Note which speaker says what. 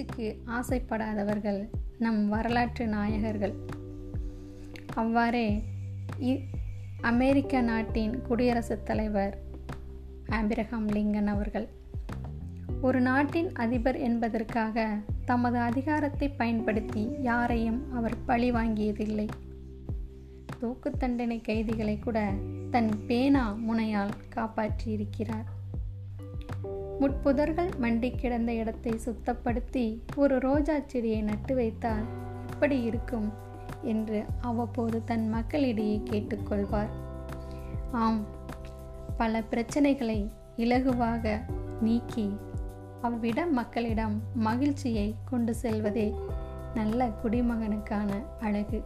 Speaker 1: பதவிக்கு ஆசைப்படாதவர்கள் நம் வரலாற்று நாயகர்கள். அவ்வாறே இ- அமெரிக்க நாட்டின் குடியரசுத் தலைவர் ஆபிரகாம் லிங்கன் அவர்கள் ஒரு நாட்டின் அதிபர் என்பதற்காக தமது அதிகாரத்தை பயன்படுத்தி யாரையும் அவர் பழி வாங்கியதில்லை. தூக்கு தண்டனை கைதிகளை கூட தன் பேனா முனையால் காப்பாற்றியிருக்கிறார். முட்புதர்கள் மண்டி கிடந்த இடத்தை சுத்தப்படுத்தி ஒரு ரோஜா செடியை நட்டு வைத்தால் எப்படி இருக்கும் என்று அவ்வப்போது தன் மக்களிடையே கேட்டுக்கொள்வார். ஆம் பல பிரச்சனைகளை இலகுவாக நீக்கி அவ்விட மக்களிடம் மகிழ்ச்சியை கொண்டு செல்வதே நல்ல குடிமகனுக்கான அழகு.